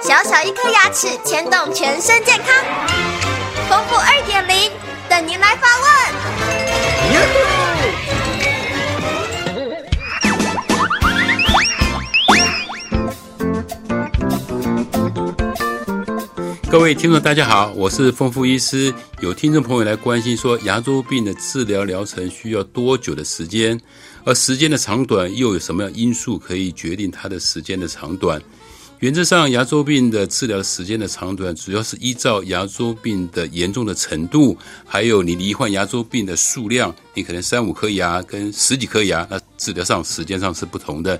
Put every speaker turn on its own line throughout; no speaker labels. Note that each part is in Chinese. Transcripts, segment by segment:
小小一颗牙齿牵动全身健康，丰富二点零等您来发
问。各位听众，大家好，我是丰富医师。有听众朋友来关心说，牙周病的治疗疗程需要多久的时间？而时间的长短又有什么样因素可以决定它的时间的长短？原则上，牙周病的治疗时间的长短，主要是依照牙周病的严重的程度，还有你罹患牙周病的数量。你可能三五颗牙跟十几颗牙，那治疗上时间上是不同的。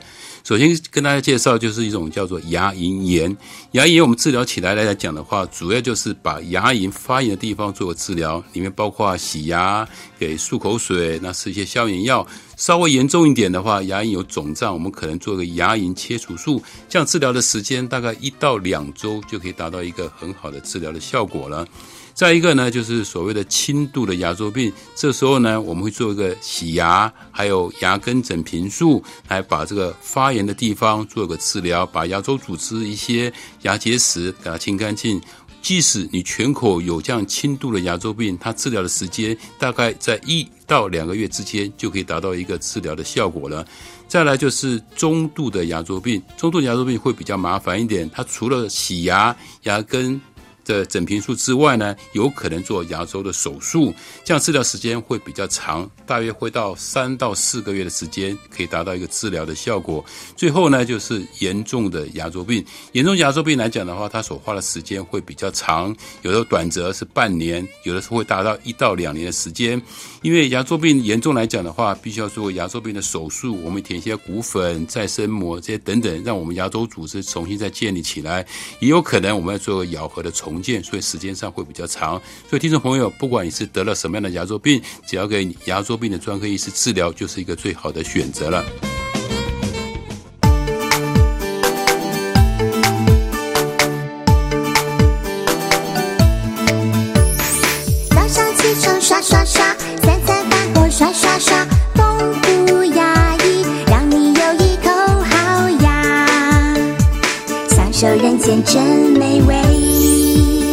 首先跟大家介绍，就是一种叫做牙龈炎。牙龈炎我们治疗起来来讲的话，主要就是把牙龈发炎的地方做个治疗，里面包括洗牙、给漱口水，那吃一些消炎药。稍微严重一点的话，牙龈有肿胀，我们可能做个牙龈切除术。这样治疗的时间大概一到两周就可以达到一个很好的治疗的效果了。再一个呢，就是所谓的轻度的牙周病，这时候呢，我们会做一个洗牙，还有牙根整平术，来把这个发炎的地方做个治疗，把牙周组织一些牙结石给它清干净。即使你全口有这样轻度的牙周病，它治疗的时间大概在一到两个月之间就可以达到一个治疗的效果了。再来就是中度的牙周病，中度牙周病会比较麻烦一点，它除了洗牙、牙根。的整平术之外呢，有可能做牙周的手术，这样治疗时间会比较长，大约会到三到四个月的时间，可以达到一个治疗的效果。最后呢，就是严重的牙周病，严重牙周病来讲的话，它所花的时间会比较长，有的短则是半年，有的是会达到一到两年的时间。因为牙周病严重来讲的话，必须要做牙周病的手术，我们填一些骨粉、再生膜这些等等，让我们牙周组织重新再建立起来。也有可能我们要做咬合的重所以时间上会比较长。所以听众朋友，不管你是得了什么样的牙周病，只要给牙周病的专科医师治疗，就是一个最好的选择了。
早上起床刷刷刷。刷刷刷，丰富牙医，让你有一口好牙，享受人间真美味。You.